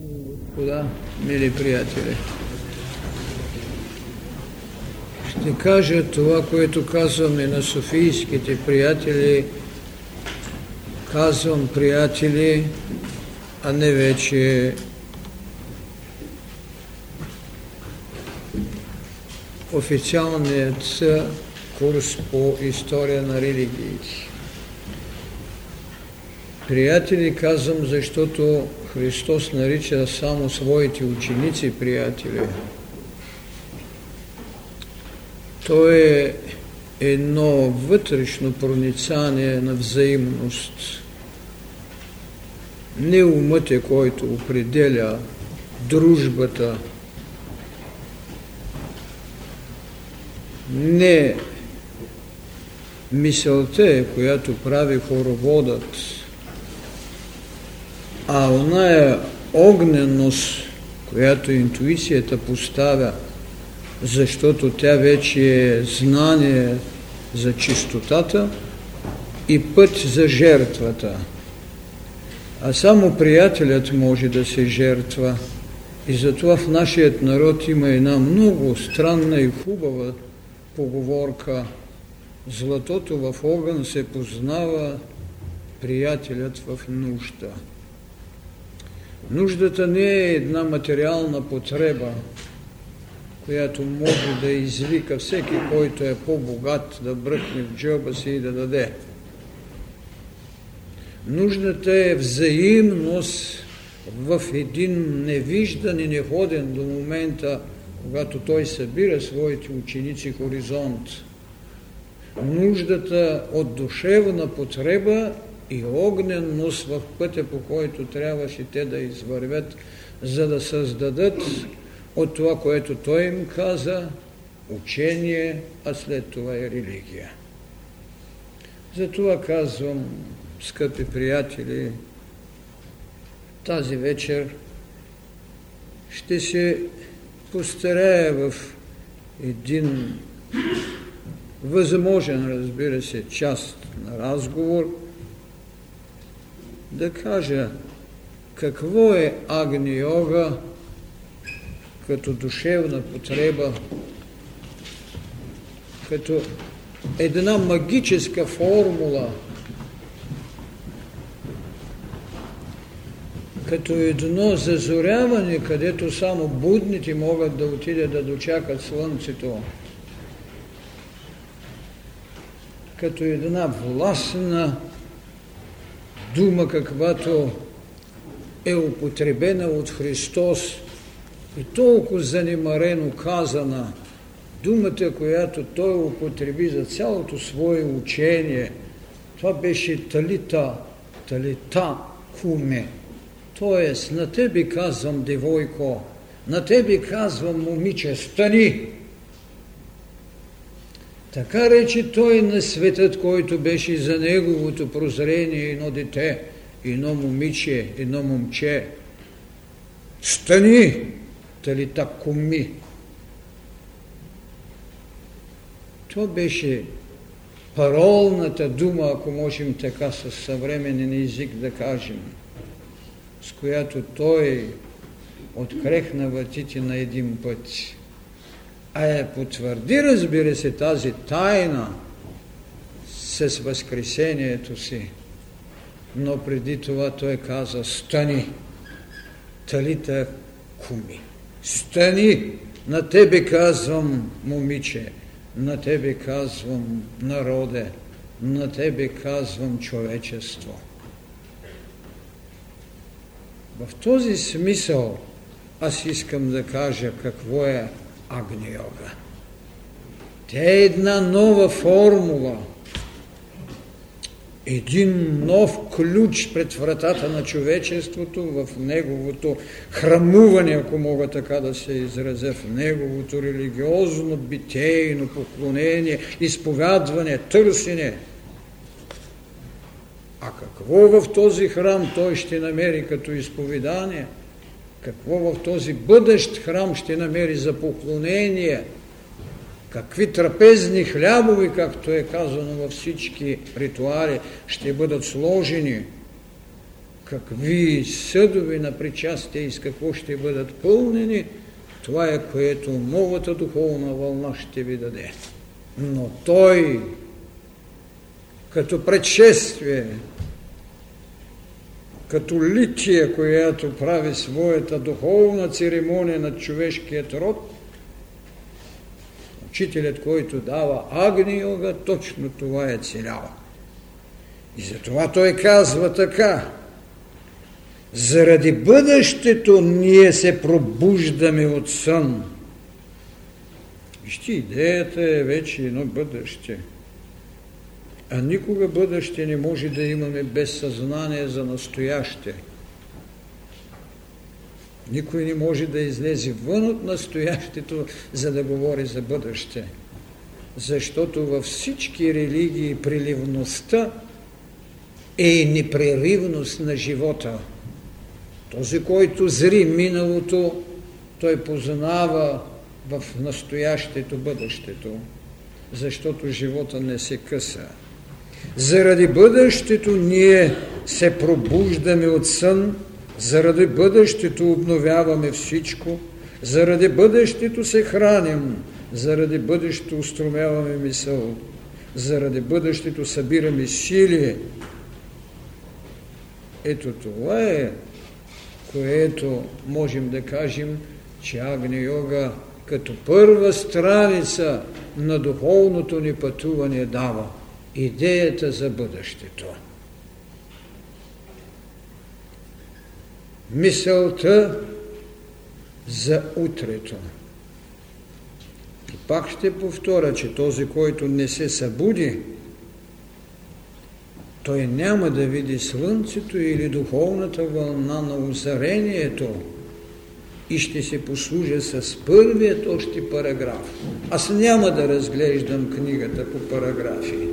Господа, мили приятели, ще кажа това, което казвам и на софийските приятели, казвам приятели, а не вече официалният курс по история на религиите. Приятели казвам, защото Христос нарича само своите ученици приятели. То е едно вътрешно проницание на взаимност. Не умът е, който определя дружбата, не мисълта е, която прави хороводът, а оная огненост, която интуицията поставя, защото тя вече е знание за чистотата и път за жертвата. А само приятелят може да се жертва. И затова в нашият народ има една много странна и хубава поговорка. Златото в огън се познава приятелят в нужда. Нуждата не е една материална потреба, която може да извика всеки, който е по-богат, да бръкне в джоба си и да даде. Нуждата е взаимност в един невиждан и неходен до момента, когато той събира своите ученици хоризонт. Нуждата от душевна потреба и огненност в пътя, по който трябваше те да извървят, за да създадат от това, което той им каза, учение, а след това и религия. Затова казвам, скъпи приятели, тази вечер ще се постарая в един възможен, разбира се, част на разговор да кажа какво е агни-йога като душевна потреба, като една магическа формула, като едно зазоряване, където само будните могат да отидат да дочакат слънцето, като една властна дума, каквато е употребена от Христос и толкова занимарено казана, думата, която Той употреби за цялото свое учение, това беше талита, талита куме. Тоест, на тебе казвам, девойко, на тебе казвам, момиче, стани! Така рече той на светът, който беше за неговото прозрение едно дете, едно момиче, едно момче. Стани, тали так ми. То беше паролната дума, ако можем така със съвременен език да кажем, с която той открехна вратите на един път а я потвърди, разбира се, тази тайна с възкресението си. Но преди това той каза, стани, талита куми. Стани, на тебе казвам, момиче, на тебе казвам, народе, на тебе казвам, човечество. В този смисъл аз искам да кажа какво е Агни Йога. Тя е една нова формула, един нов ключ пред вратата на човечеството в неговото храмуване, ако мога така да се изразя, в неговото религиозно битейно поклонение, изповядване, търсене. А какво в този храм той ще намери като изповедание – какво в този бъдещ храм ще намери за поклонение, какви трапезни хлябови, както е казано във всички ритуали, ще бъдат сложени, какви съдови на причастие и с какво ще бъдат пълнени, това е което новата духовна вълна ще ви даде. Но той, като предшествие, като лития, която прави своята духовна церемония на човешкият род, учителят, който дава агни йога, точно това е целява. И затова той казва така. Заради бъдещето ние се пробуждаме от сън. Вижте, идеята е вече едно бъдеще. А никога бъдеще не може да имаме без съзнание за настояще. Никой не може да излезе вън от настоящето, за да говори за бъдеще. Защото във всички религии приливността е непреривност на живота. Този, който зри миналото, той познава в настоящето бъдещето, защото живота не се къса. Заради бъдещето ние се пробуждаме от сън, заради бъдещето обновяваме всичко, заради бъдещето се храним, заради бъдещето устромяваме мисъл, заради бъдещето събираме сили. Ето това е, което можем да кажем, че Агни Йога като първа страница на духовното ни пътуване дава идеята за бъдещето. Мисълта за утрето. И пак ще повторя, че този, който не се събуди, той няма да види слънцето или духовната вълна на озарението, и ще се послужа с първият още параграф. Аз няма да разглеждам книгата по параграфи.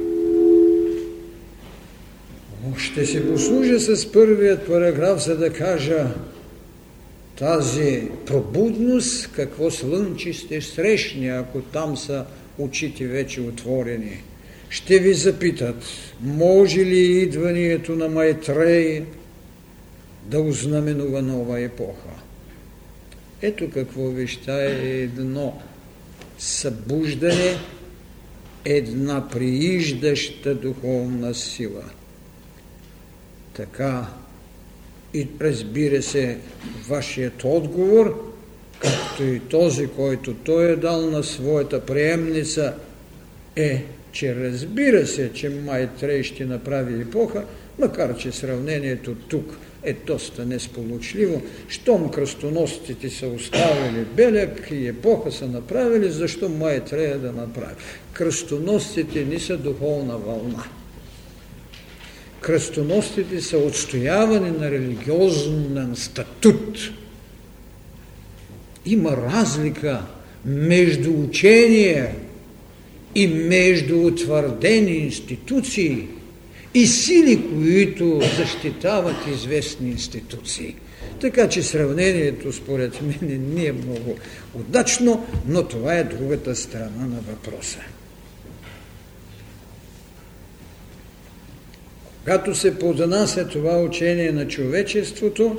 Ще се послужа с първият параграф, за да кажа тази пробудност, какво слънче ще срещне, ако там са очите вече отворени. Ще ви запитат, може ли идването на Майтрей да ознаменува нова епоха? Ето какво веща е едно събуждане, една прииждаща духовна сила. Така и разбира се, вашият отговор, както и този, който той е дал на своята приемница, е, че разбира се, че Майтрей ще направи епоха, макар че сравнението тук – е доста несполучливо. Щом кръстоносците са оставили белек и епоха са направили, защо май трябва да направи? Кръстоносците не са духовна вълна. Кръстоносците са отстояване на религиозен статут. Има разлика между учение и между утвърдени институции – и сили, които защитават известни институции. Така че сравнението според мен не е много удачно, но това е другата страна на въпроса. Когато се поднася това учение на човечеството,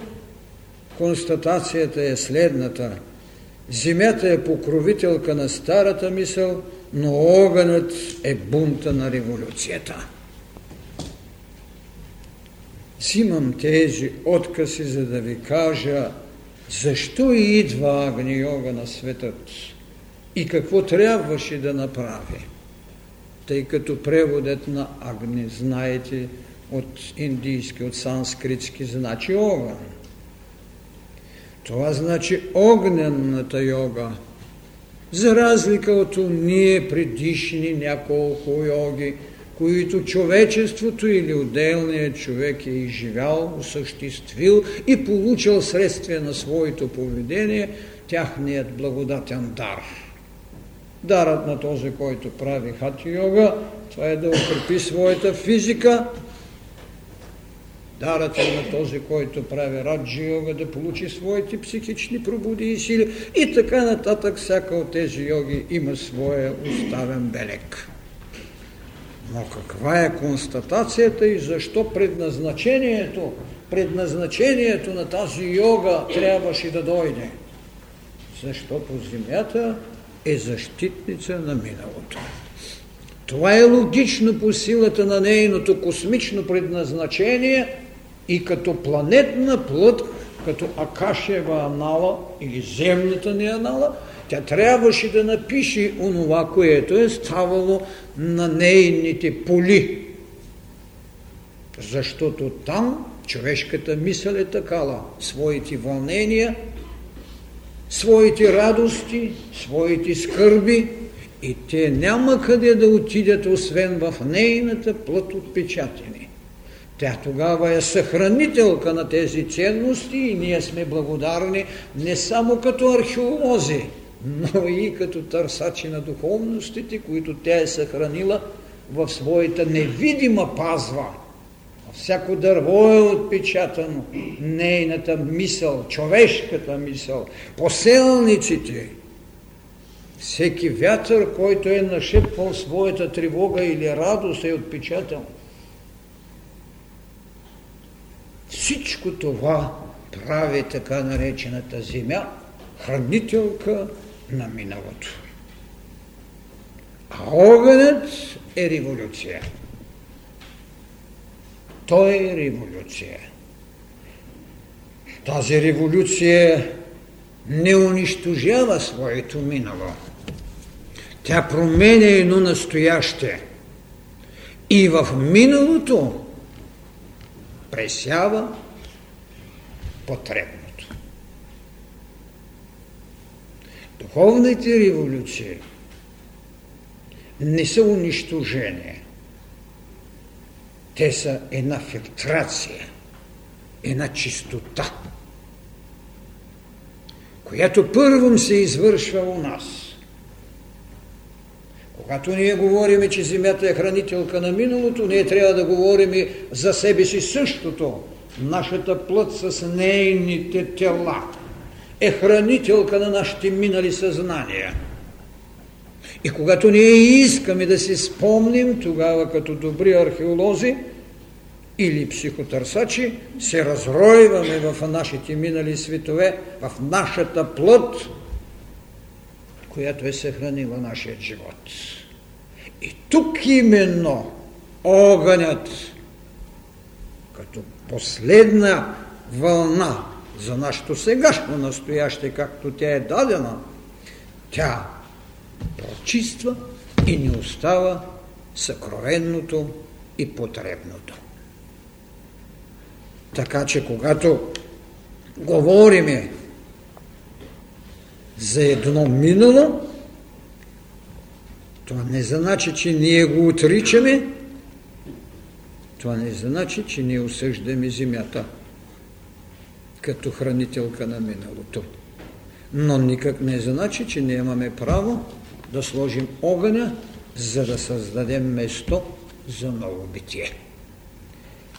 констатацията е следната. Земята е покровителка на старата мисъл, но огънът е бунта на революцията. Взимам тези откази, за да ви кажа защо идва Агни Йога на светът и какво трябваше да направи. Тъй като преводът на Агни, знаете, от индийски, от санскритски, значи огън. Това значи огненната йога. За разлика от ние предишни няколко йоги, които човечеството или отделният човек е изживял, осъществил и получил средствие на своето поведение, тяхният благодатен дар. Дарът на този, който прави хати йога, това е да укрепи своята физика. Дарът е на този, който прави раджи йога, да получи своите психични пробуди и сили. И така нататък, всяка от тези йоги има своя оставен белек. Но каква е констатацията и защо предназначението предназначението на тази йога трябваше да дойде? Защото Земята е защитница на миналото. Това е логично по силата на нейното космично предназначение и като планетна плът, като Акашева анала или земната ни анала, тя трябваше да напише онова, което е ставало на нейните поли. Защото там човешката мисъл е такава, своите вълнения, своите радости, своите скърби и те няма къде да отидат, освен в нейната плът отпечатени. Тя тогава е съхранителка на тези ценности и ние сме благодарни не само като археолози, но и като търсачи на духовностите, които тя е съхранила в своята невидима пазва. Всяко дърво е отпечатано, нейната мисъл, човешката мисъл, поселниците, всеки вятър, който е нашепвал своята тревога или радост е отпечатан. Всичко това прави така наречената земя хранителка на миналото. А огънят е революция. Той е революция. Тази революция не унищожава своето минало. Тя променя едно настояще. И в миналото пресява потребното. Духовните революции не са унищожение. Те са една филтрация, една чистота, която първом се извършва у нас. Когато ние говорим, че Земята е хранителка на миналото, ние трябва да говорим за себе си същото. Нашата плът с нейните тела е хранителка на нашите минали съзнания – и когато ние искаме да си спомним, тогава като добри археолози или психотърсачи, се разройваме в нашите минали светове, в нашата плът, която е съхранила нашия живот. И тук именно огънят, като последна вълна за нашето сегашно настояще, както тя е дадена, тя прочиства и ни остава съкровенното и потребното. Така че когато говориме за едно минало, това не значи, че ние го отричаме, това не значи, че ние осъждаме земята като хранителка на миналото. Но никак не значи, че ние имаме право да сложим огъня, за да създадем место за ново битие.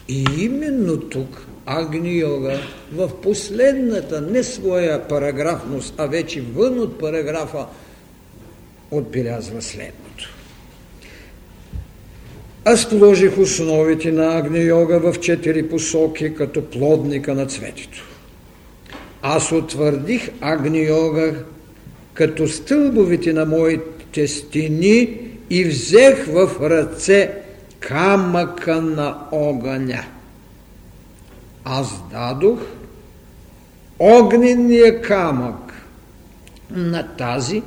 И именно тук Агни Йога в последната, не своя параграфност, а вече вън от параграфа, отбелязва следното. Аз положих основите на Агни Йога в четири посоки, като плодника на цветето. Аз утвърдих Агни Йога като стълбовете на моите стени и взех в ръце камъка на огъня. Аз дадох огнения камък на тази,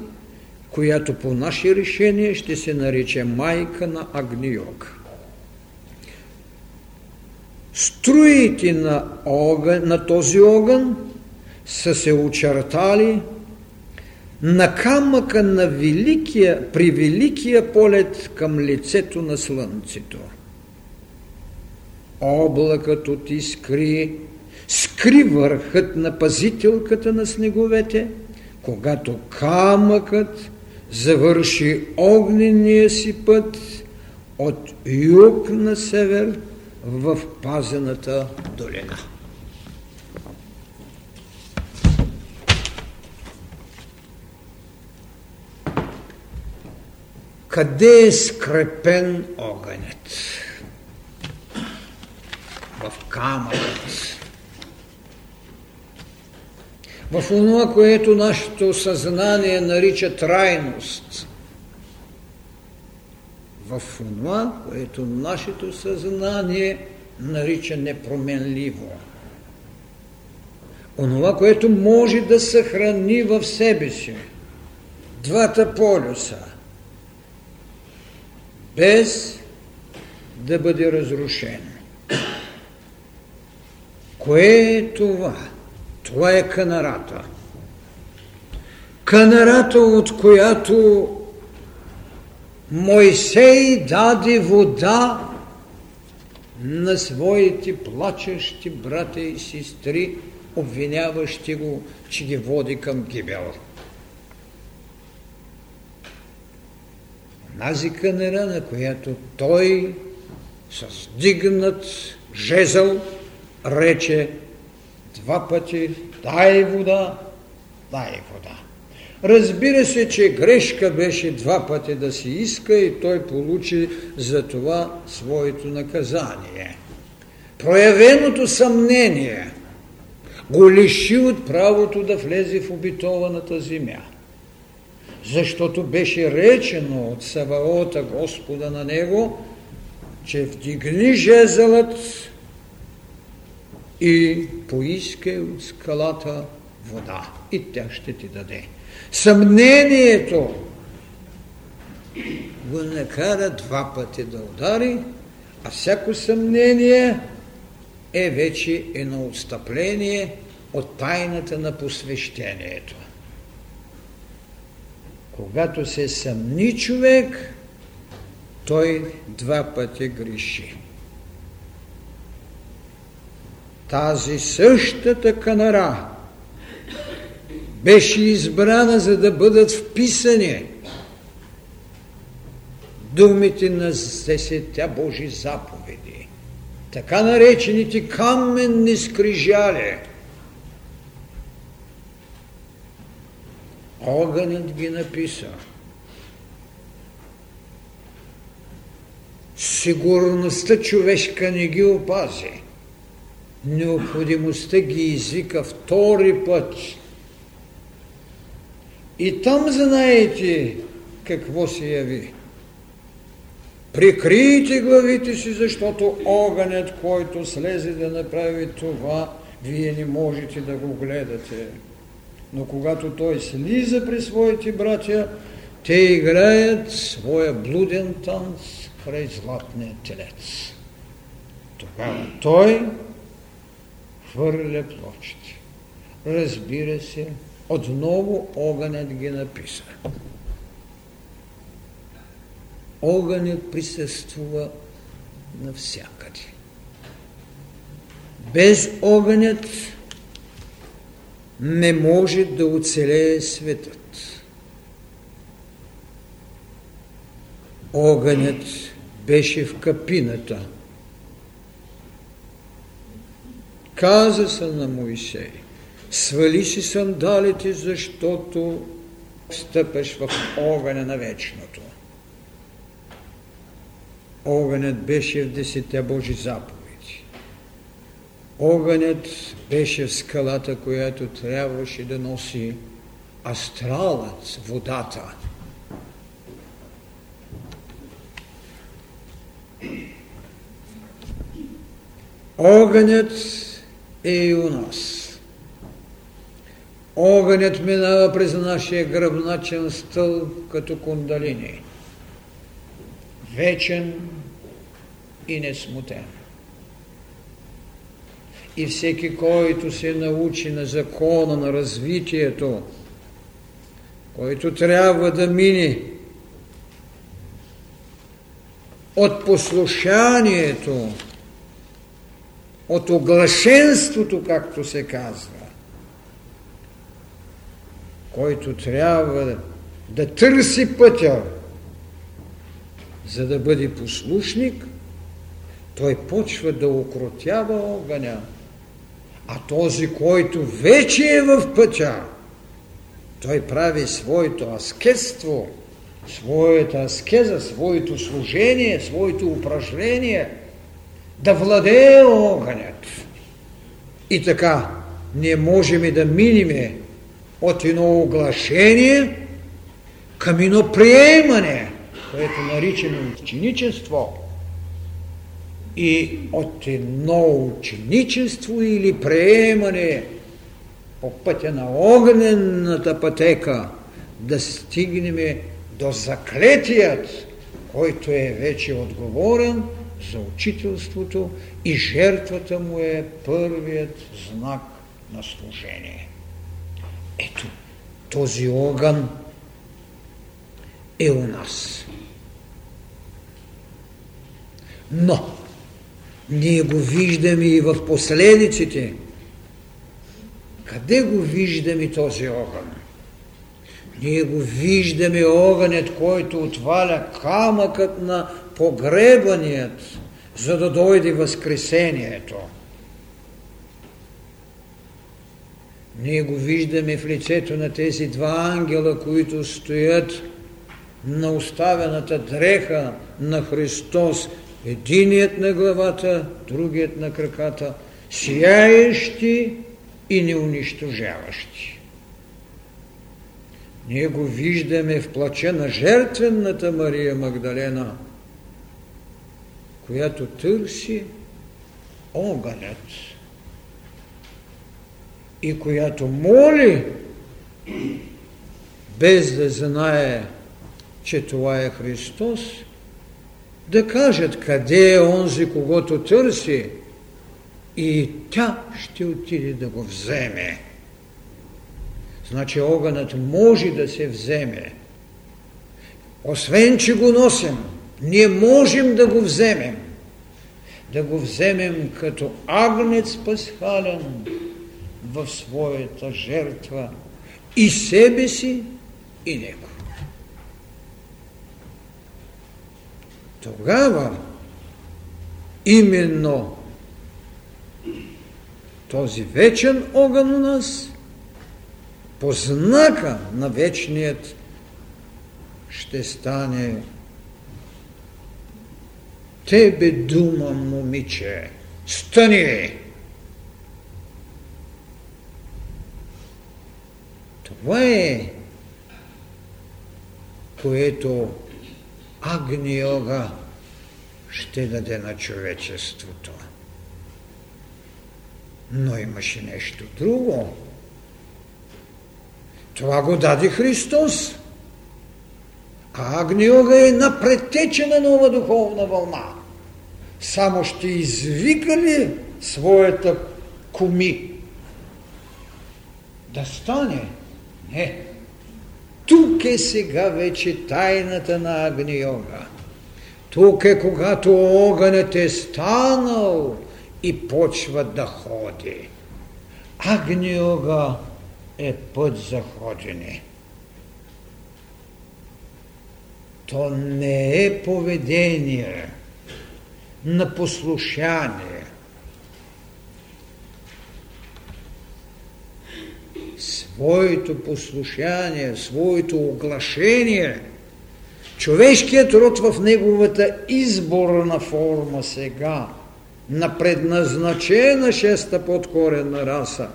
която по наше решение ще се нарече майка на Агниог. Струите на, огън, на този огън са се очертали на камъка на великия, при великия полет към лицето на слънцето. Облакът от искри скри върхът на пазителката на снеговете, когато камъкът завърши огнения си път от юг на север в пазената долина. Къде е скрепен огънят? В камъкът. В това, което нашето съзнание нарича трайност, в това, което нашето съзнание нарича непроменливо. Онова, което може да съхрани в себе си двата полюса, без да бъде разрушен. Кое е това? Това е канарата. Канарата, от която Мойсей даде вода на своите плачещи брата и сестри, обвиняващи го, че ги води към гибел. Нази канера, на която той с дигнат жезъл рече два пъти дай вода, дай вода. Разбира се, че грешка беше два пъти да си иска и той получи за това своето наказание. Проявеното съмнение го лиши от правото да влезе в обитованата земя. Защото беше речено от Саваота Господа на него, че вдигни жезълът и поискай от скалата вода и тя ще ти даде. Съмнението го накара два пъти да удари, а всяко съмнение е вече едно отстъпление от тайната на посвещението. Когато се съмни човек, той два пъти греши. Тази същата канара беше избрана за да бъдат вписани думите на десетя Божи заповеди, така наречените каменни скрижали. Огънът ги написа. Сигурността човешка не ги опази. Необходимостта ги извика втори път – и там знаете какво се яви. Прикрийте главите си, защото огънят, който слезе да направи това, вие не можете да го гледате. Но когато той слиза при своите братя, те играят своя блуден танц край златния телец. Тогава той хвърля плочите. Разбира се, отново огънят ги написа. Огънят присъствува навсякъде. Без огънят не може да оцелее светът. Огънят беше в капината. Каза се на Моисей – свали си сандалите, защото стъпаш в огъня на вечното. Огънят беше в десетте Божи заповеди. Огънят беше в скалата, която трябваше да носи астралът, водата. Огънят е и у нас. Огънят минава през нашия гръбначен стъл като кундалини. Вечен и несмутен. И всеки, който се научи на закона на развитието, който трябва да мине от послушанието, от оглашенството, както се казва, който трябва да търси пътя, за да бъде послушник, той почва да окротява огъня. А този, който вече е в пътя, той прави своето аскетство, своята аскеза, своето служение, своето упражнение, да владее огънят. И така, ние можем да миниме от едно оглашение към едно приемане, което наричаме ученичество, и от едно ученичество или приемане по пътя на огнената пътека да стигнем до заклетият, който е вече отговорен за учителството и жертвата му е първият знак на служение. Ето, този огън е у нас. Но, ние го виждаме и в последиците. Къде го виждаме този огън? Ние го виждаме огънят, който отваля камъкът на погребаният, за да дойде възкресението. Ние го виждаме в лицето на тези два ангела, които стоят на оставената дреха на Христос, единият на главата, другият на краката, сияещи и неунищожаващи. Ние го виждаме в плача на жертвенната Мария Магдалена, която търси огънят и която моли, без да знае, че това е Христос, да кажат къде е онзи, когато търси, и тя ще отиде да го вземе. Значи огънът може да се вземе. Освен, че го носим, ние можем да го вземем. Да го вземем като агнец пасхален в своята жертва и себе си, и него. Тогава именно този вечен огън у нас по знака на вечният ще стане Тебе дума, момиче, стани! Това е, което Агниога ще даде на човечеството. Но имаше нещо друго. Това го даде Христос. А Агниога е на предтечена нова духовна вълна. Само ще извика ли своята коми да стане? Не. Тук е сега вече тайната на Агниога. Тук е когато огънят е станал и почва да ходи. Агниога е път за ходене. То не е поведение на послушание. Своето послушание, своето оглашение, човешкият род в неговата изборна форма сега, на предназначена шеста подкорена раса,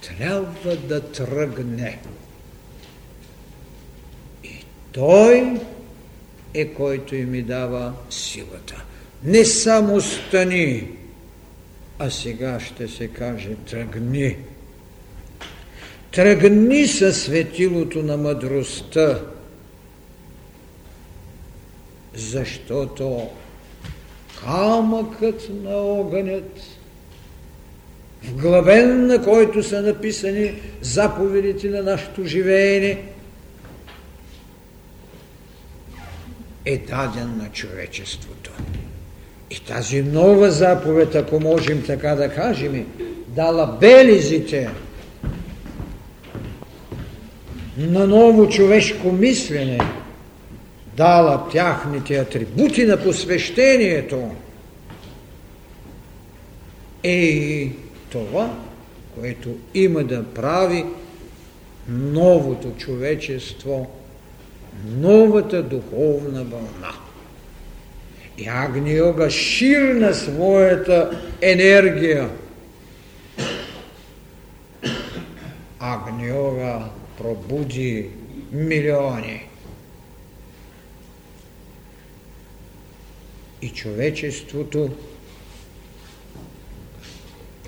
трябва да тръгне. И той е който и ми дава силата. Не само стани, а сега ще се каже тръгни. Тръгни със светилото на мъдростта, защото камъкът на огънят, главен на който са написани заповедите на нашето живеене, е даден на човечеството. И тази нова заповед, ако можем така да кажем, дала белизите на ново човешко мислене, дала тяхните атрибути на посвещението, е това, което има да прави новото човечество – новата духовна вълна. И Агни-йога ширна своята енергия Агньова пробуди милиони. И човечеството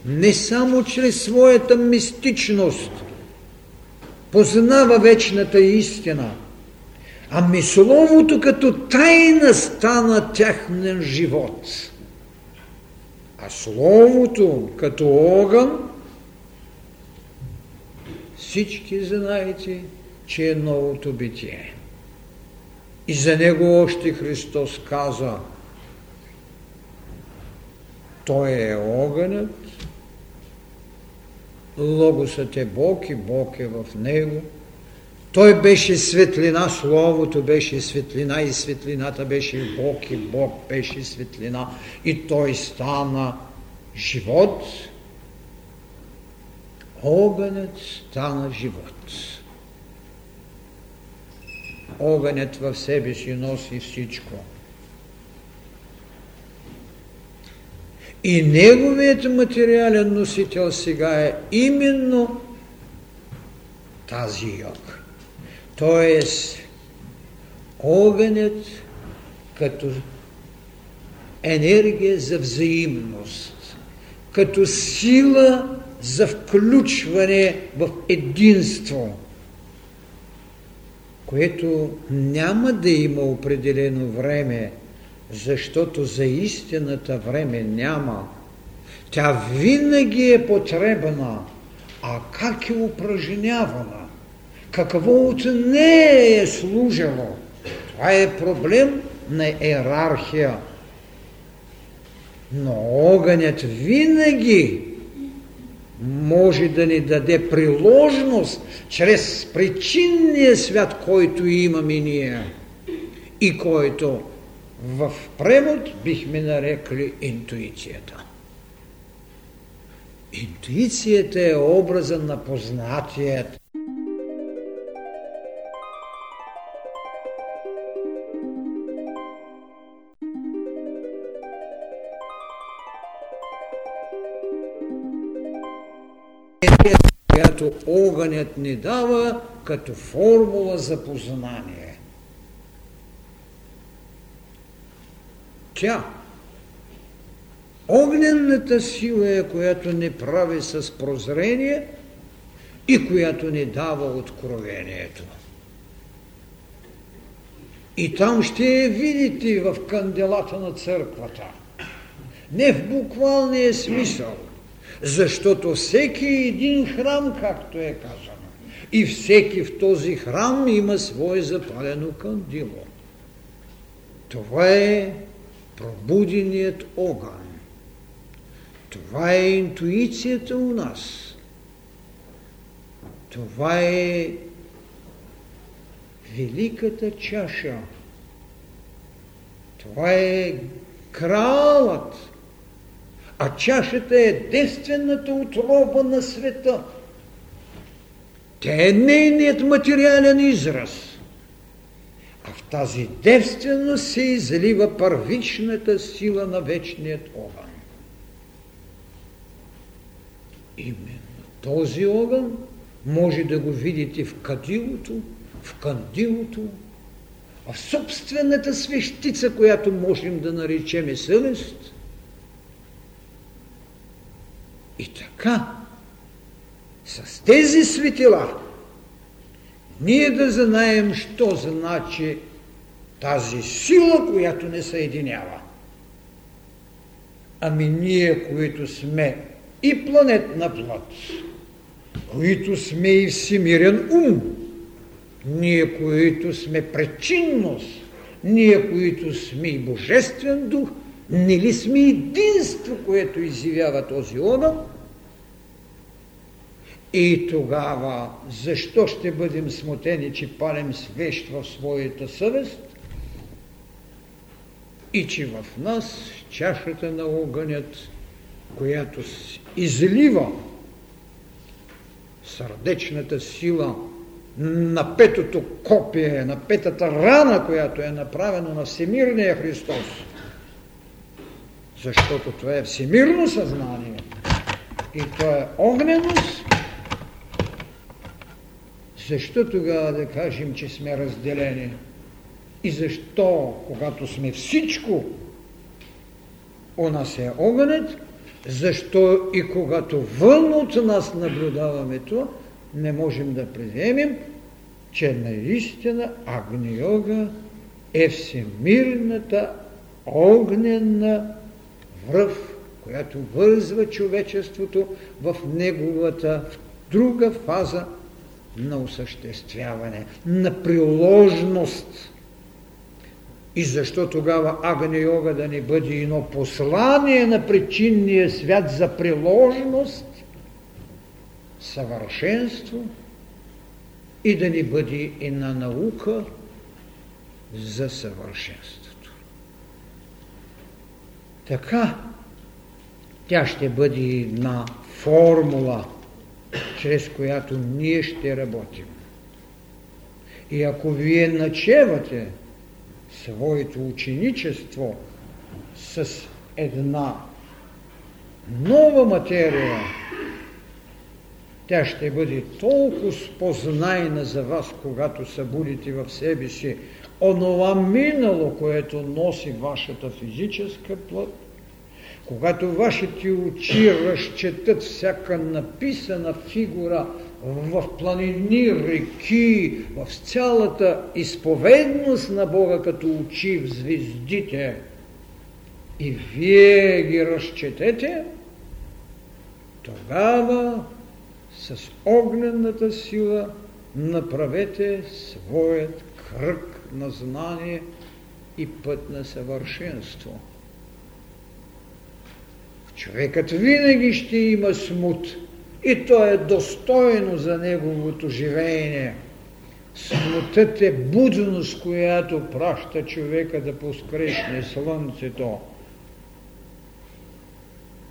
не само чрез своята мистичност познава вечната истина, а мисловото като тайна стана тяхнен живот. А словото като огън, всички знаете, че е новото битие. И за него още Христос каза, Той е огънът, Логосът е Бог и Бог е в него. Той беше светлина, Словото беше светлина и светлината беше Бог и Бог беше светлина. И Той стана живот. Огънят стана живот. Огънят в себе си носи всичко – И неговият материален носител сега е именно тази йога. Тоест, огънят като енергия за взаимност, като сила за включване в единство, което няма да има определено време, защото за истината време няма. Тя винаги е потребна, а как е упражнявана, какво от нея е служило, това е проблем на иерархия. Но огънят винаги може да ни даде приложност чрез причинния свят, който имаме ние и който в превод бихме нарекли интуицията. Интуицията е образа на познатието. която огънят ни дава като формула за познание. Тя, огненната сила е, която ни прави с прозрение и която ни дава откровението. И там ще я видите в канделата на църквата. Не в буквалния смисъл, защото всеки един храм, както е казано, и всеки в този храм има свое запалено кандило. Това е пробуденият огън. Това е интуицията у нас. Това е великата чаша. Това е кралът. А чашата е действената отрова на света. Тя е нейният материален израз. А в тази девственост се излива първичната сила на вечният огън. Именно този огън може да го видите в кадилото, в кандилото, в собствената свещица, която можем да наречем съвест. И така, с тези светила, ние да знаем, що значи тази сила, която не съединява. Ами ние, които сме и планетна плът, които сме и всемирен ум, ние, които сме причинност, ние, които сме и божествен дух, не ли сме единство, което изявява този огън, и тогава, защо ще бъдем смутени, че палим свещ в своята съвест? И че в нас чашата на огънят, която излива сърдечната сила на петото копие, на петата рана, която е направена на Всемирния Христос. Защото това е всемирно съзнание и то е огненост, Защо тогава да кажем, че сме разделени? И защо, когато сме всичко, у нас е огънят, защо и когато вън от нас наблюдаваме това, не можем да приемем, че наистина Агни-йога е всемирната огнена връв, която вързва човечеството в неговата друга фаза на осъществяване, на приложност. И защо тогава Агни Йога да не бъде едно послание на причинния свят за приложност, съвършенство и да ни бъде една наука за съвършенството. Така, тя ще бъде една формула, чрез която ние ще работим. И ако вие начевате своето ученичество с една нова материя, тя ще бъде толкова спознайна за вас, когато събудите в себе си онова минало, което носи вашата физическа плът, когато вашите очи разчетат всяка написана фигура в планини, реки, в цялата изповедност на Бога като очи в звездите, и вие ги разчетете, тогава с огнената сила направете своят кръг на знание и път на съвършенство. Човекът винаги ще има смут и то е достойно за неговото живеене. Смутът е будност, която праща човека да поскрещне слънцето.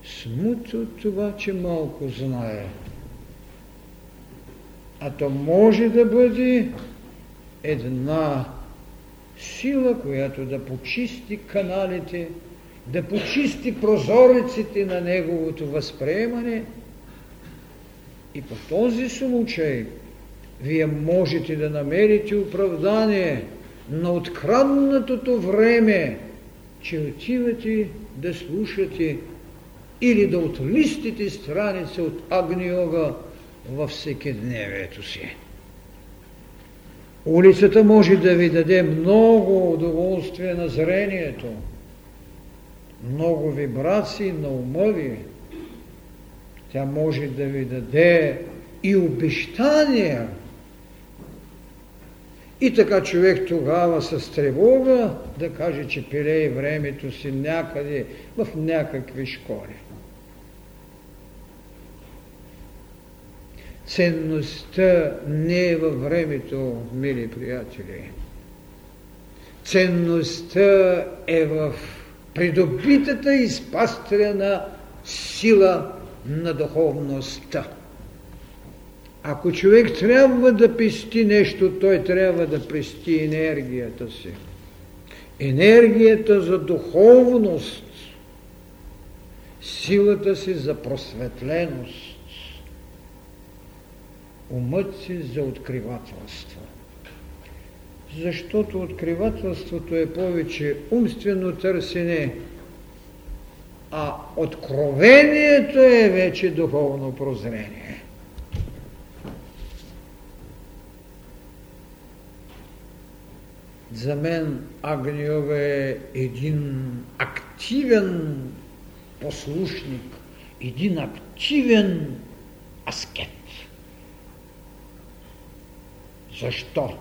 Смут от това, че малко знае. А то може да бъде една сила, която да почисти каналите, да почисти прозореците на неговото възприемане и по този случай вие можете да намерите оправдание на откраднатото време, че отивате да слушате или да отлистите страница от Агниога във всекидневието си. Улицата може да ви даде много удоволствие на зрението, много вибрации на ума ви. Тя може да ви даде и обещания. И така човек тогава с тревога да каже, че пилее времето си някъде в някакви школи. Ценността не е във времето, мили приятели. Ценността е в придобитата изпастрена сила на духовността. Ако човек трябва да пести нещо, той трябва да пести енергията си. Енергията за духовност, силата си за просветленост умът си за откривателство. Защото откривателството е повече умствено търсене, а откровението е вече духовно прозрение. За мен Агниова е един активен послушник, един активен аскет. Защо?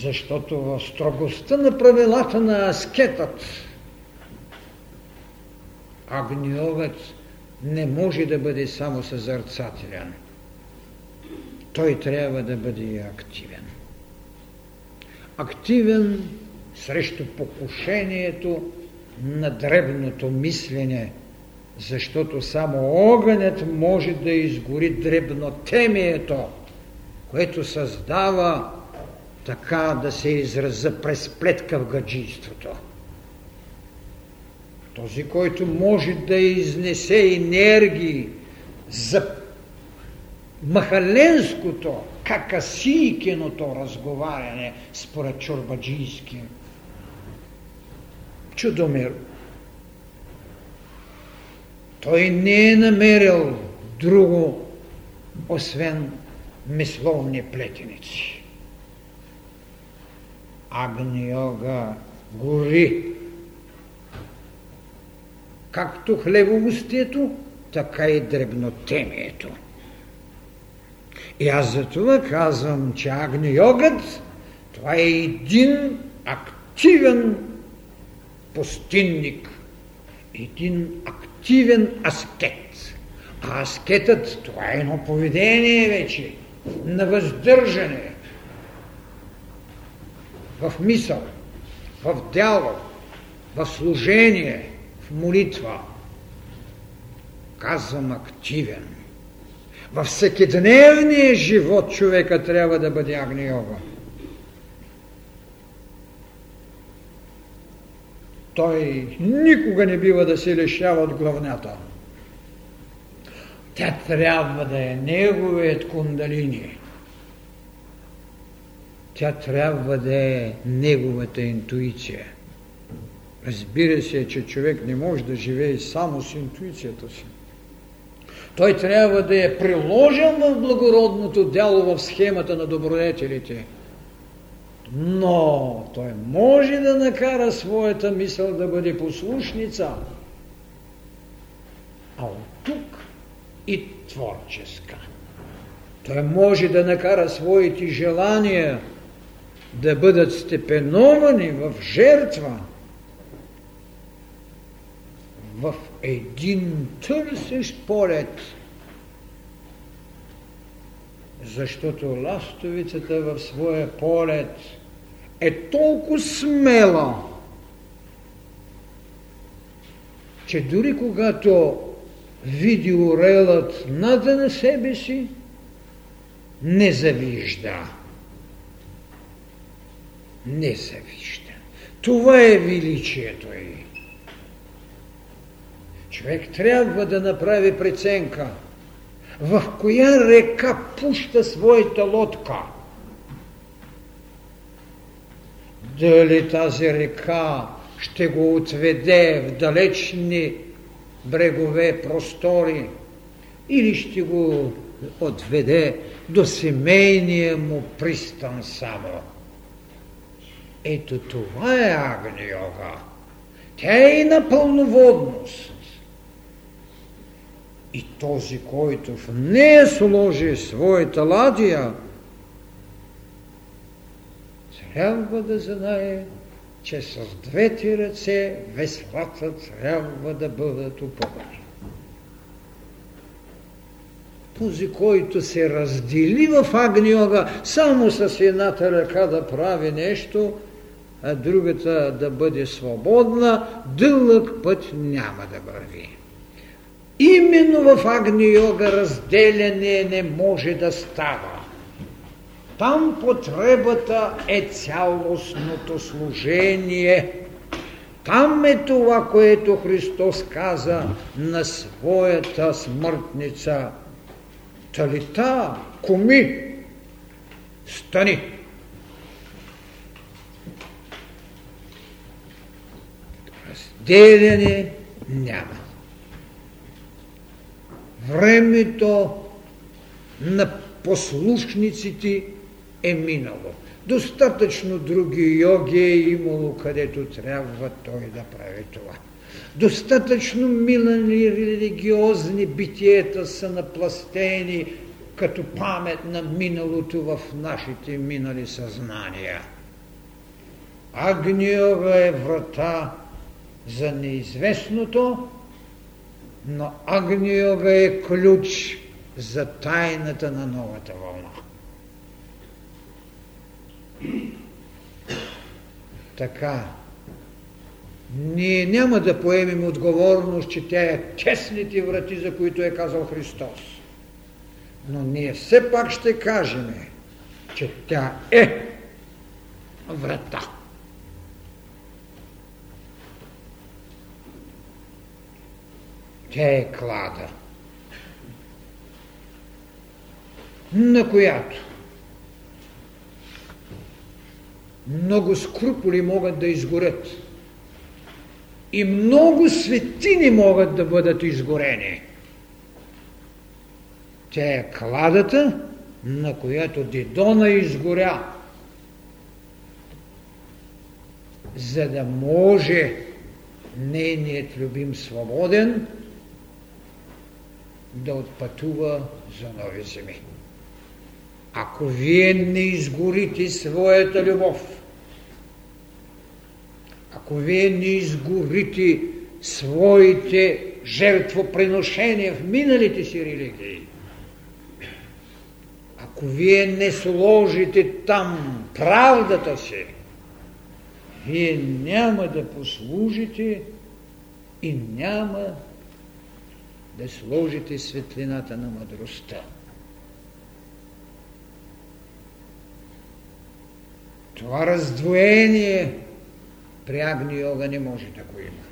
Защото в строгостта на правилата на аскетът агниовец не може да бъде само съзърцателен. Той трябва да бъде и активен. Активен срещу покушението на дребното мислене, защото само огънят може да изгори дребнотемието – което създава така да се израза пресплетка в гаджийството. Този, който може да изнесе енергии за махаленското, какасийкиното разговаряне според Чорбаджийски. Чудомир. Той не е намерил друго, освен мисловни плетеници. Агни-йога гори. Както хлебоустието, така и дребнотемието. И аз за това казвам, че агни-йогът това е един активен пустинник, един активен аскет. А аскетът това е едно поведение вече на въздържане в мисъл, в дяло, в служение, в молитва. Казвам активен. Във всекидневния живот човека трябва да бъде агни-йога. Той никога не бива да се лишава от главнята. Тя трябва да е неговият кундалини. Тя трябва да е неговата интуиция. Разбира се, че човек не може да живее само с интуицията си. Той трябва да е приложен в благородното дяло в схемата на добродетелите. Но той може да накара своята мисъл да бъде послушница. А от тук и творческа. Той може да накара своите желания да бъдат степеновани в жертва, в един търсещ полет, защото ластовицата в своя полет е толкова смела, че дори когато види орелът над на себе си, не завижда. Не завижда. Това е величието й. Човек трябва да направи преценка в коя река пуща своята лодка. Дали тази река ще го отведе в далечни брегове простори или ще го отведе до семейния му пристан само. Ето това е агни-йога. Тя е и на пълноводност. И този, който в нея сложи своята ладия, трябва да знае, че с двете ръце веслата трябва да бъдат опъвани. Този, който се раздели в агниога, само с едната ръка да прави нещо, а другата да бъде свободна, дълъг път няма да върви. Именно в Агни-йога разделяне не може да става. Там потребата е цялостното служение. Там е това, което Христос каза на своята смъртница. Талита, куми, стани. Разделяне няма времето на послушниците е минало. Достатъчно други йоги е имало, където трябва той да прави това. Достатъчно минали религиозни битиета са напластени като памет на миналото в нашите минали съзнания. Агниога е врата за неизвестното, но Агни-йога е ключ за тайната на новата вълна. Така, ние няма да поемем отговорност, че тя е тесните врати, за които е казал Христос. Но ние все пак ще кажем, че тя е врата. Тя е клада. на която много скруполи могат да изгорят и много светини могат да бъдат изгорени. Тя е кладата, на която Дидона изгоря, за да може нейният любим свободен да отпътува за нови земи. Ако вие не изгорите своята любов, ако вие не изгорите своите жертвоприношения в миналите си религии, ако вие не сложите там правдата си, вие няма да послужите и няма да сложите светлината на мъдростта. Това раздвоение при Агни Йога не може да го има.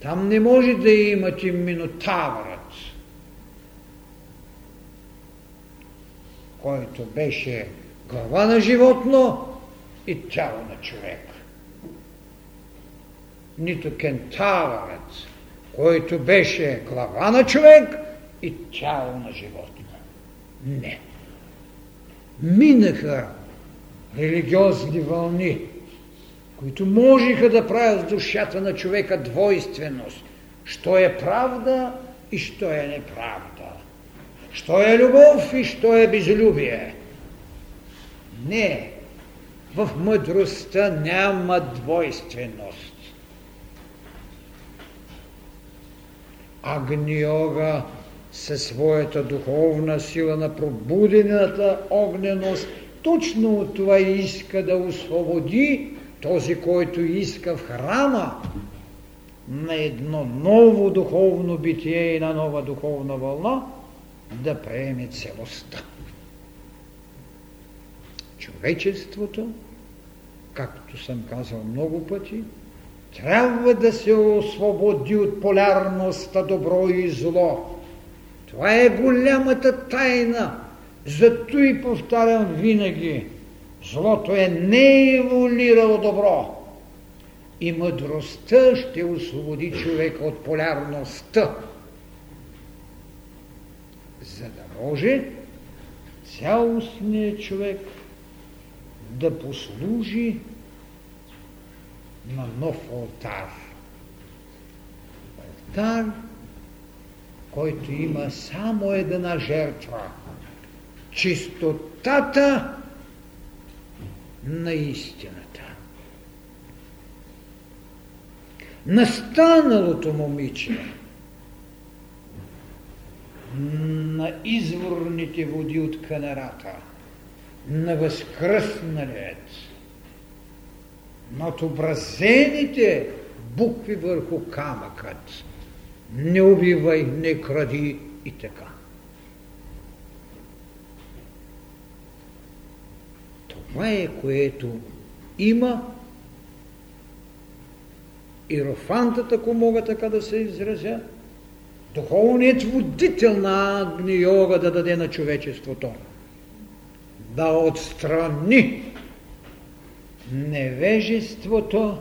Там не може да имате минотаврът, който беше глава на животно и тяло на човек. Нито кентавърът, който беше глава на човек и тяло на животно. Не. Минаха религиозни вълни, които можеха да правят с душата на човека двойственост. Що е правда и що е неправда. Що е любов и що е безлюбие. Не, в мъдростта няма двойственост. Агниога със своята духовна сила на пробудената огненост точно от това иска да освободи този, който иска в храма на едно ново духовно битие и на нова духовна вълна, да приеме целостта. Човечеството, както съм казал много пъти, трябва да се освободи от полярността добро и зло. Това е голямата тайна. Зато и повтарям винаги, злото е не еволирало добро. И мъдростта ще освободи човека от полярността, за да може цялостният човек да послужи на нов алтар. Алтар, който има само една жертва. Чистотата на истината. Настаналото момиче на изворните води от канарата, на възкръсналият, над образените букви върху камъкът. Не убивай, не кради и така. Това е което има иерофантът, ако мога така да се изразя, духовният водител на Агни Йога да даде на човечеството. Да отстрани невежеството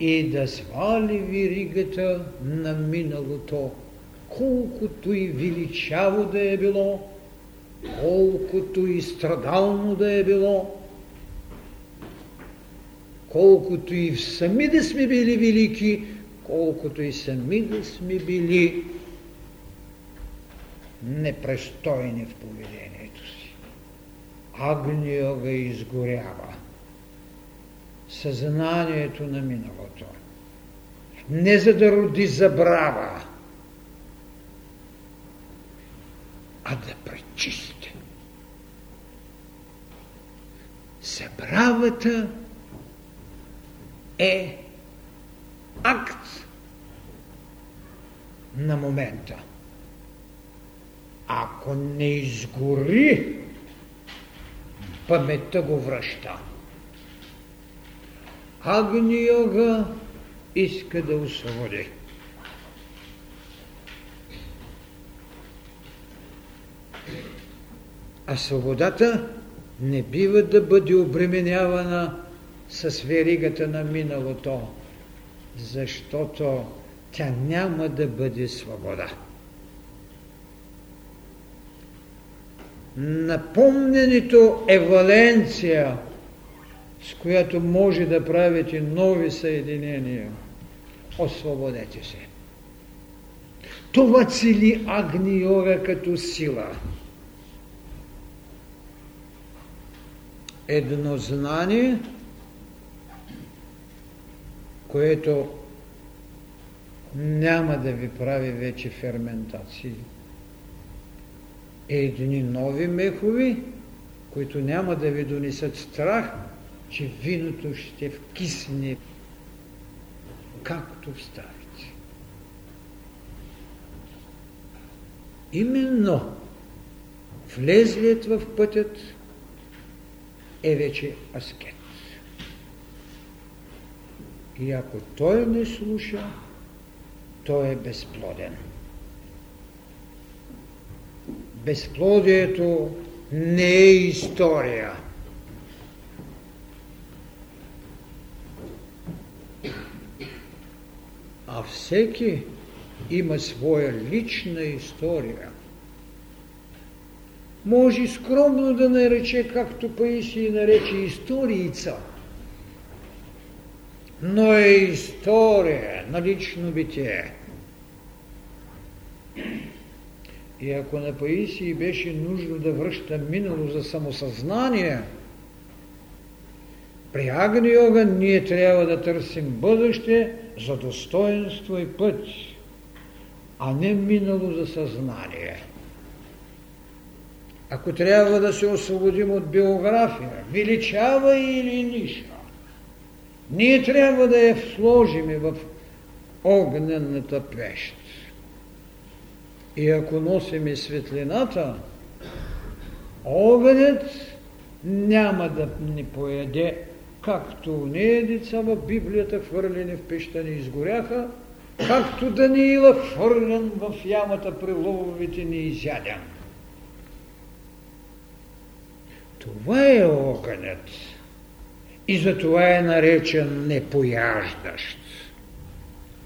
и да свали виригата на миналото, колкото и величаво да е било, колкото и страдално да е било, колкото и сами да сме били велики, колкото и сами да сме били непрестойни в поведението си. Агния га изгорява. Съзнанието на миналото. Не за да роди забрава, а да пречисти. Забравата е акт на момента. Ако не изгори, паметта го връща. Агни иска да освободи. А свободата не бива да бъде обременявана с веригата на миналото, защото тя няма да бъде свобода. Напомненето е валенция, с която може да правите нови съединения. Освободете се. Това цели Агниора като сила. Едно знание, което няма да ви прави вече ферментации. Едни нови мехови, които няма да ви донесат страх, че виното ще вкисне както вставите. Именно влезлият в пътят е вече аскет. И ако той не слуша, той е безплоден. Безплодието не е история. А всеки има своя лична история. Може скромно да нарече, както Паисий нарече историца, но е история на лично битие. И ако на Паисий беше нужно да връща минало за самосъзнание, при Агни огън ние трябва да търсим бъдеще за достоинство и път, а не минало за съзнание. Ако трябва да се освободим от биография, величава или ниша, ние трябва да я сложим в огнената пещ. И ако носиме светлината, огънят няма да ни поеде, както не деца в Библията хвърлени в пеща не изгоряха, както Даниила хвърлен в ямата при лововете не изяден. Това е огънят. И затова е наречен непояждащ.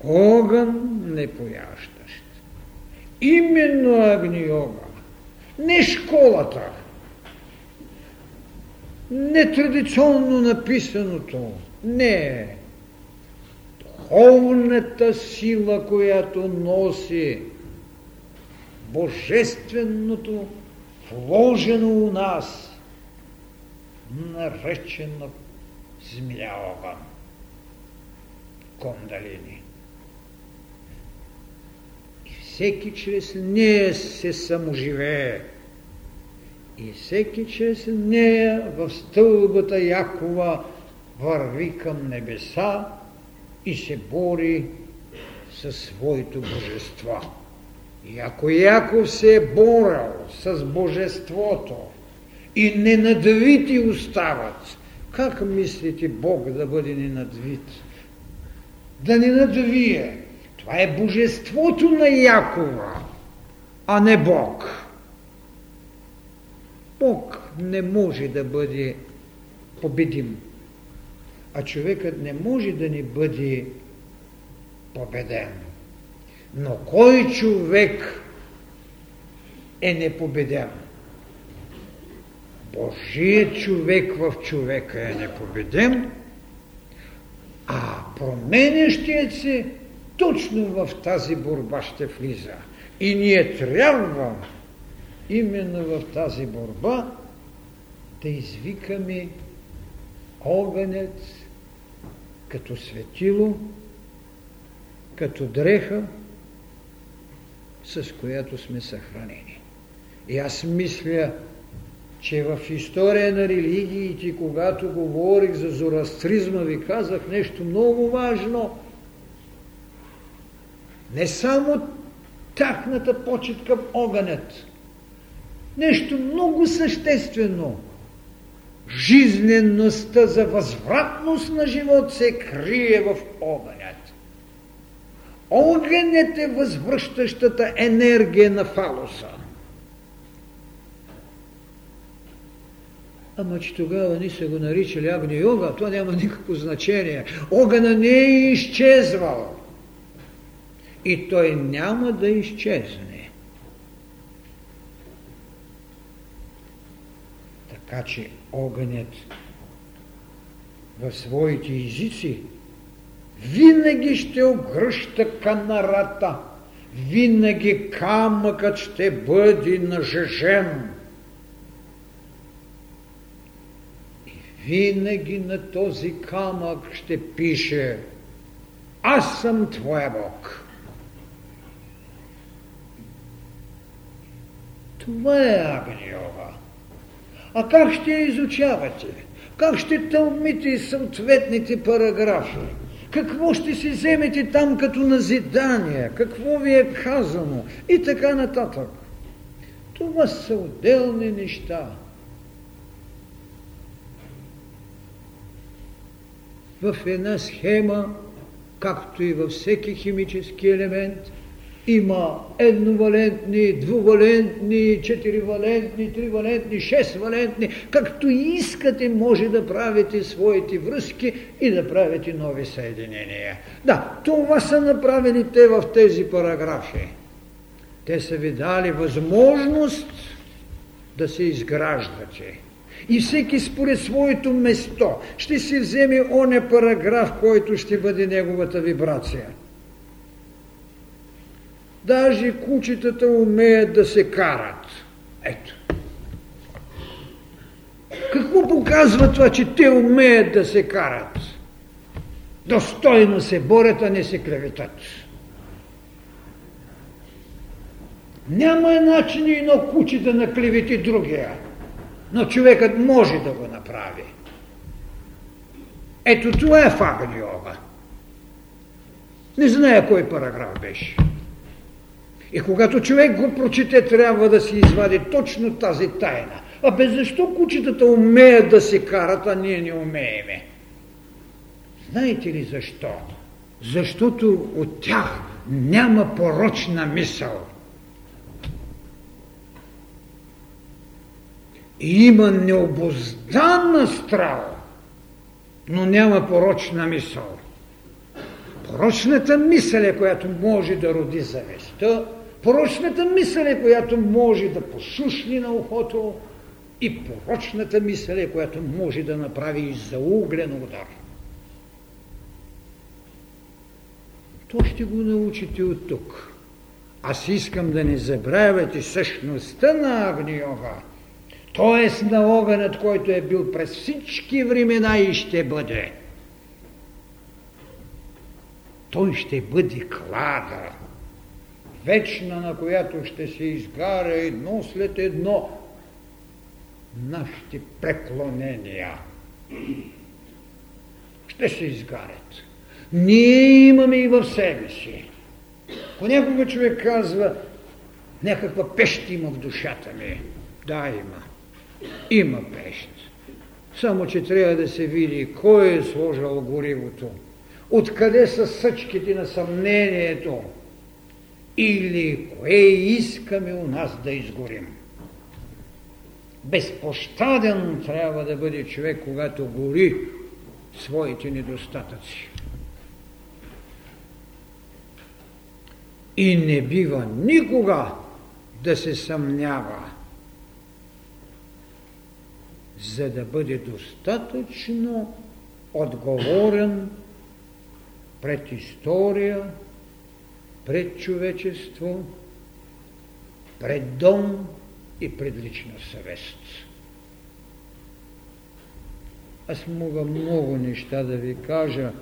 Огън непояждащ. Именно Агни-йога. Не школата. Не традиционно написаното. Не. Духовната сила, която носи Божественото, вложено у нас, наречено змия огън. Кондалини всеки чрез нея се саможивее. И всеки чрез нея в стълбата Якова върви към небеса и се бори със своето божество. И ако Яков се е борал с божеството и ненадвити остават, как мислите Бог да бъде ненадвит? Да не надвие, това е божеството на Якова, а не Бог. Бог не може да бъде победим, а човекът не може да ни бъде победен. Но кой човек е непобеден? Божият човек в човека е непобеден, а променящият се точно в тази борба ще влиза. И ние трябва именно в тази борба да извикаме огънец като светило, като дреха, с която сме съхранени. И аз мисля, че в история на религиите, когато говорих за зороастризма, ви казах нещо много важно – не само тяхната почет към огънят. Нещо много съществено. Жизнеността за възвратност на живот се крие в огънят. Огънят е възвръщащата енергия на фалоса. Ама че тогава ни са го наричали Агни Йога, това няма никакво значение. Огъна не е изчезвал. И той няма да изчезне. Така че огънят в своите езици винаги ще огръща канарата, винаги камъкът ще бъде нажежен. И винаги на този камък ще пише Аз съм Твоя Бог. Това е Агниова. А как ще изучавате? Как ще тълмите съответните параграфи? Какво ще си вземете там като назидание? Какво ви е казано? И така нататък. Това са отделни неща. В една схема, както и във всеки химически елемент – има едновалентни, двувалентни, четиривалентни, тривалентни, шествалентни. Както искате, може да правите своите връзки и да правите нови съединения. Да, това са направили те в тези параграфи. Те са ви дали възможност да се изграждате. И всеки според своето место ще си вземе оня параграф, който ще бъде неговата вибрация – Даже кучетата умеят да се карат. Ето. Какво показва това, че те умеят да се карат? Достойно се борят, а не се клеветат. Няма начин и едно куче да наклевети другия, но човекът може да го направи. Ето това е фагниога. Не зная кой параграф беше. И когато човек го прочете, трябва да си извади точно тази тайна. А без защо кучетата умеят да се карат, а ние не умееме? Знаете ли защо? Защото от тях няма порочна мисъл. И има необозданна страва, но няма порочна мисъл. Порочната мисъл е, която може да роди завестта, порочната мисъл която може да посушни на ухото и порочната мисъл която може да направи и зауглен удар. То ще го научите от тук. Аз искам да не забравяте същността на Агниога, т.е. на огънът, който е бил през всички времена и ще бъде. Той ще бъде клада, вечна, на която ще се изгаря едно след едно нашите преклонения. Ще се изгарят. Ние имаме и в себе си. Понякога човек казва, някаква пещ има в душата ми. Да, има. Има пещ. Само, че трябва да се види кой е сложил горивото. Откъде са съчките на съмнението или кое искаме у нас да изгорим. Безпощаден трябва да бъде човек, когато гори своите недостатъци. И не бива никога да се съмнява, за да бъде достатъчно отговорен пред история, пред човечество, пред дом и пред лична съвест. Аз мога много неща да ви кажа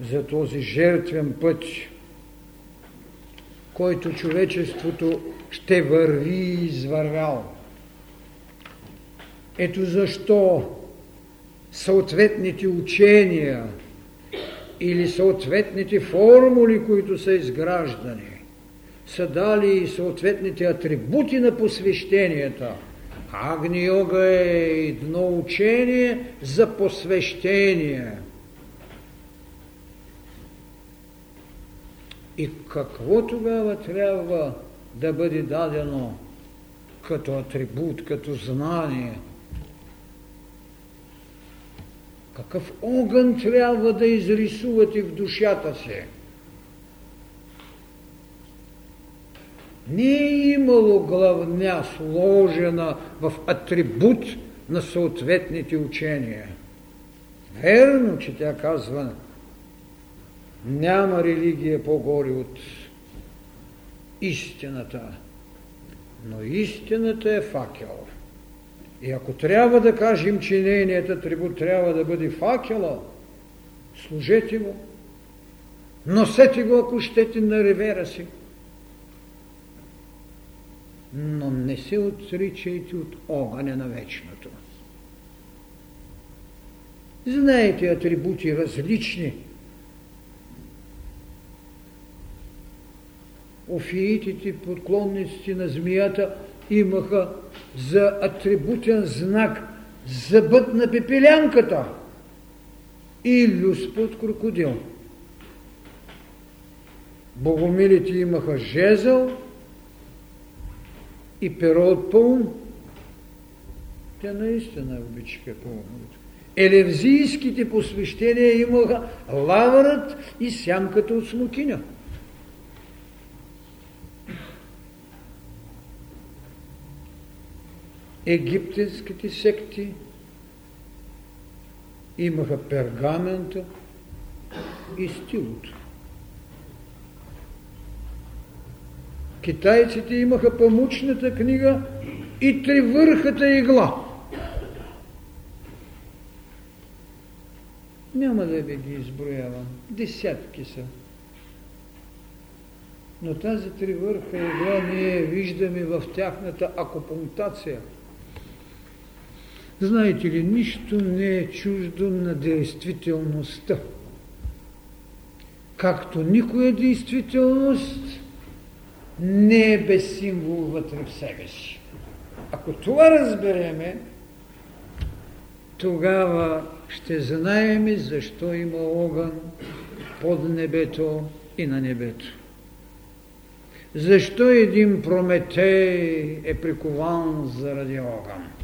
за този жертвен път, който човечеството ще върви и извървял. Ето защо съответните учения – или съответните формули, които са изграждани, са дали и съответните атрибути на посвещенията. Агни йога е едно учение за посвещение. И какво тогава трябва да бъде дадено като атрибут, като знание? Какъв огън трябва да изрисувате в душата си. Не е имало главня сложена в атрибут на съответните учения. Верно, че тя казва, няма религия по-горе от истината. Но истината е факел. И ако трябва да кажем, че нейният атрибут трябва да бъде факела, служете го. Носете го, ако щете, на ревера си. Но не се отричайте от огъня на вечното. Знаете атрибути различни. Офиитите, подклонниците на змията имаха за атрибутен знак зъбът на пепелянката и люспа от крокодил. Богомилите имаха жезъл и перо от пълн. Те наистина обичаха пълното. Елевзийските посвещения имаха лавърът и сянката от смокиня. Египтенските секти имаха пергамента и стилото. Китайците имаха памучната книга и тривърхата игла. Няма да ви ги изброявам. Десятки са. Но тази тривърха игла ние виждаме в тяхната акупунктация. Знаете ли, нищо не е чуждо на действителността. Както никоя действителност не е без символ вътре в себе си. Ако това разбереме, тогава ще знаеме защо има огън под небето и на небето. Защо един Прометей е прикован заради огън?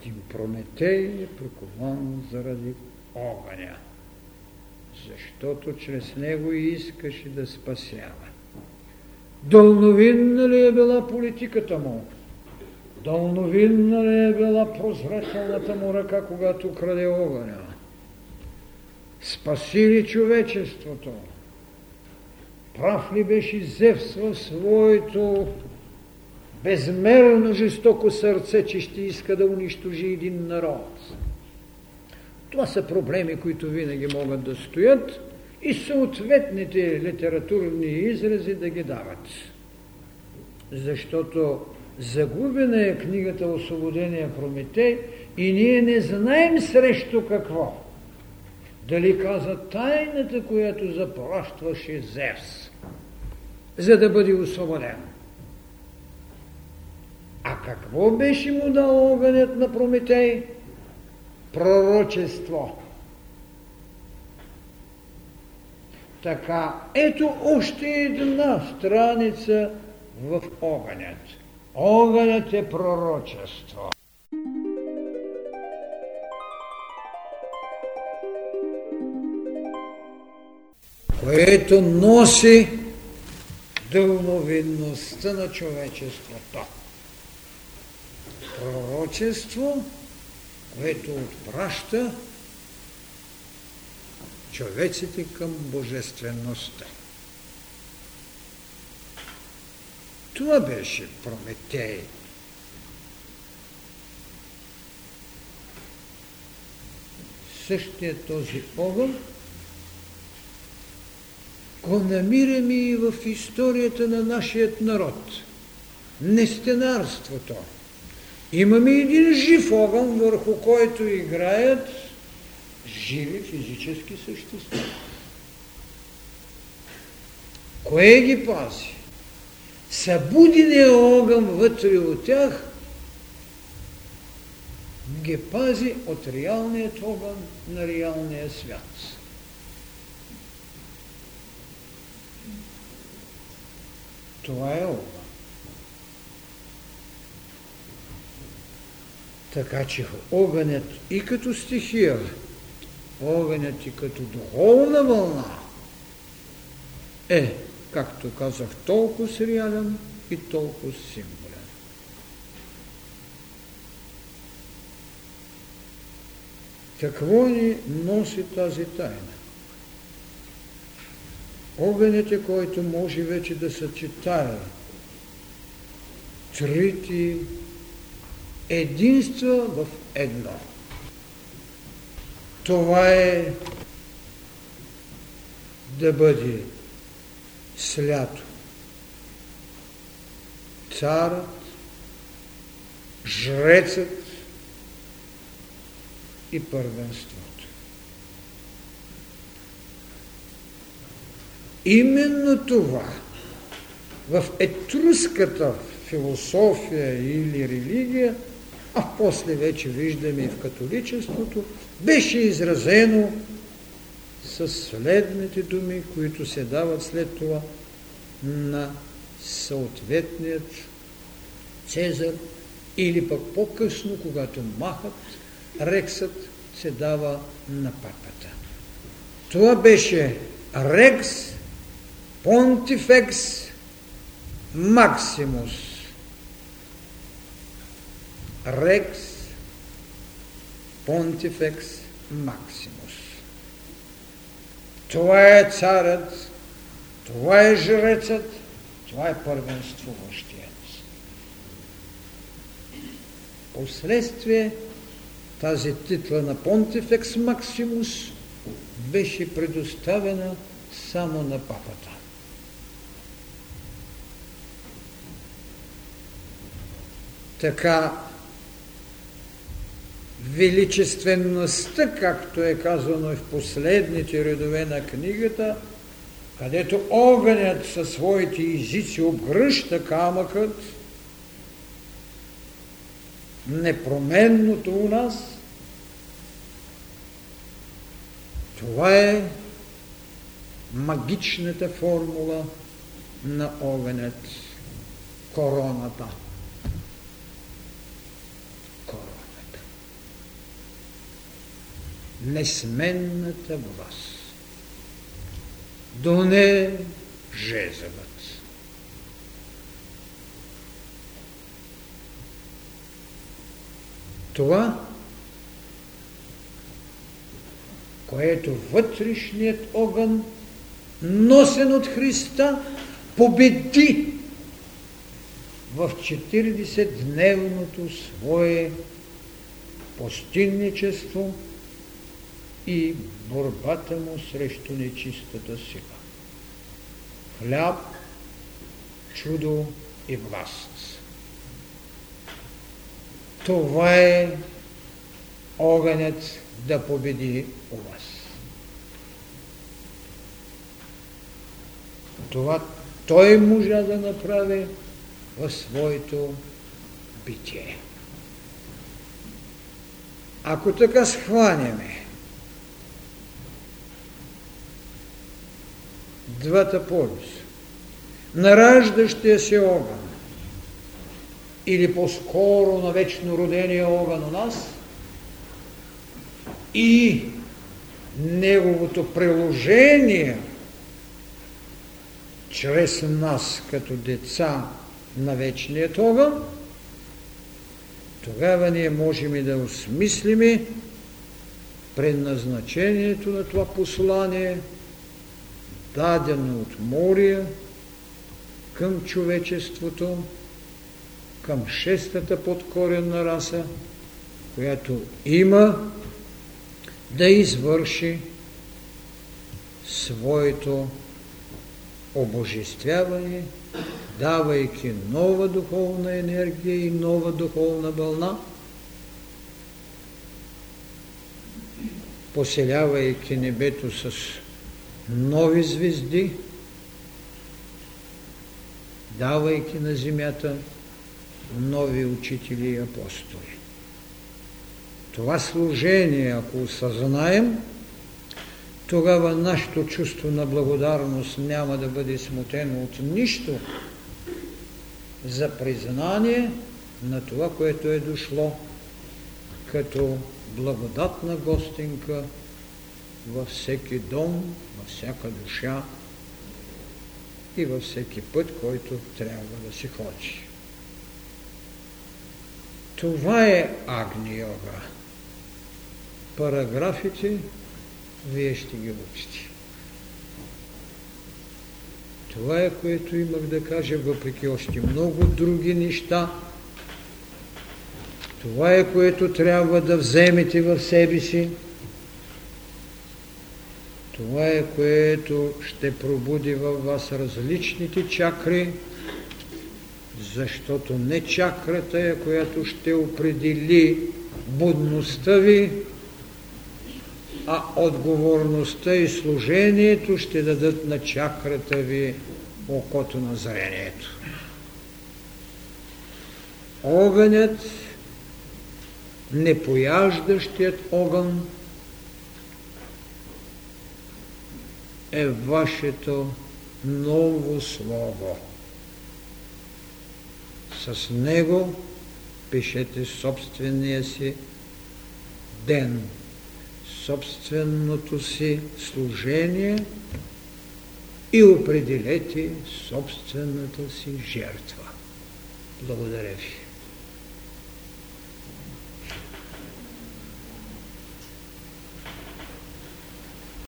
Един Прометей е прикован заради огъня, защото чрез него искаше да спасява. Дълновинна ли е била политиката му? Дълновинна ли е била прозрачната му ръка, когато краде огъня? Спаси ли човечеството? Прав ли беше Зевс своето безмерно жестоко сърце, че ще иска да унищожи един народ? Това са проблеми, които винаги могат да стоят и съответните литературни изрази да ги дават. Защото загубена е книгата Освободения Прометей и ние не знаем срещу какво. Дали каза тайната, която запращваше Зевс, за да бъде освободен. А какво беше му дал огънят на Прометей? Пророчество. Така, ето още една страница в огънят. Огънят е пророчество. което носи дълновидността на човечеството. Пророчество, което отпраща човеците към божествеността. Това беше Прометей. Същия този огън го намираме и в историята на нашият народ. Нестенарството. Имаме един жив огън, върху който играят живи физически същества. Кое ги пази? Събудения огън вътре от тях ги пази от реалният огън на реалния свят. Това е огън. Така че огънят и като стихия, огънят и като духовна вълна е, както казах, толкова реален и толкова символен. Какво ни носи тази тайна? Огънят е, който може вече да съчетае трите единства в едно. Това е да бъде слято царът, жрецът и първенството. Именно това в етруската философия или религия, а после вече виждаме и в католичеството, беше изразено с следните думи, които се дават след това на съответният Цезар или пък по-късно, когато махат, рексът се дава на папата. Това беше рекс понтифекс максимус. Рекс понтифекс максимус. Това е царът, това е жрецът, това е първенствуващият. Последствие тази титла на Понтифекс Максимус беше предоставена само на папата. Така величествеността, както е казано и в последните редове на книгата, където огънят със своите езици обгръща камъкът, непроменното у нас, това е магичната формула на огънят, короната. Несменната власт. До не жезъвът. Това, което вътрешният огън, носен от Христа, победи в 40-дневното свое постинничество и борбата му срещу нечистата сила. Хляб, чудо и власт. Това е огънят да победи у вас. Това той можа да направи в своето битие. Ако така схваняме двата полюса, нараждащия се огън. Или по-скоро на вечно родения огън у нас. И неговото приложение чрез нас като деца на вечният огън, тогава ние можем и да осмислиме предназначението на това послание, дадено от мория към човечеството, към шестата подкоренна раса, която има да извърши своето обожествяване, давайки нова духовна енергия и нова духовна вълна, поселявайки небето с нови звезди, давайки на земята нови учители и апостоли. Това служение, ако осъзнаем, тогава нашето чувство на благодарност няма да бъде смутено от нищо за признание на това, което е дошло като благодатна гостинка във всеки дом, във всяка душа и във всеки път, който трябва да се ходи. Това е Агни Йога. Параграфите вие ще ги учите. Това е, което имах да кажа, въпреки още много други неща. Това е, което трябва да вземете в себе си. Това е, което ще пробуди във вас различните чакри, защото не чакрата е, която ще определи будността ви, а отговорността и служението ще дадат на чакрата ви окото на зрението. Огънят, непояждащият огън, е вашето ново слово. С него пишете собствения си ден, собственото си служение и определете собствената си жертва. Благодаря ви.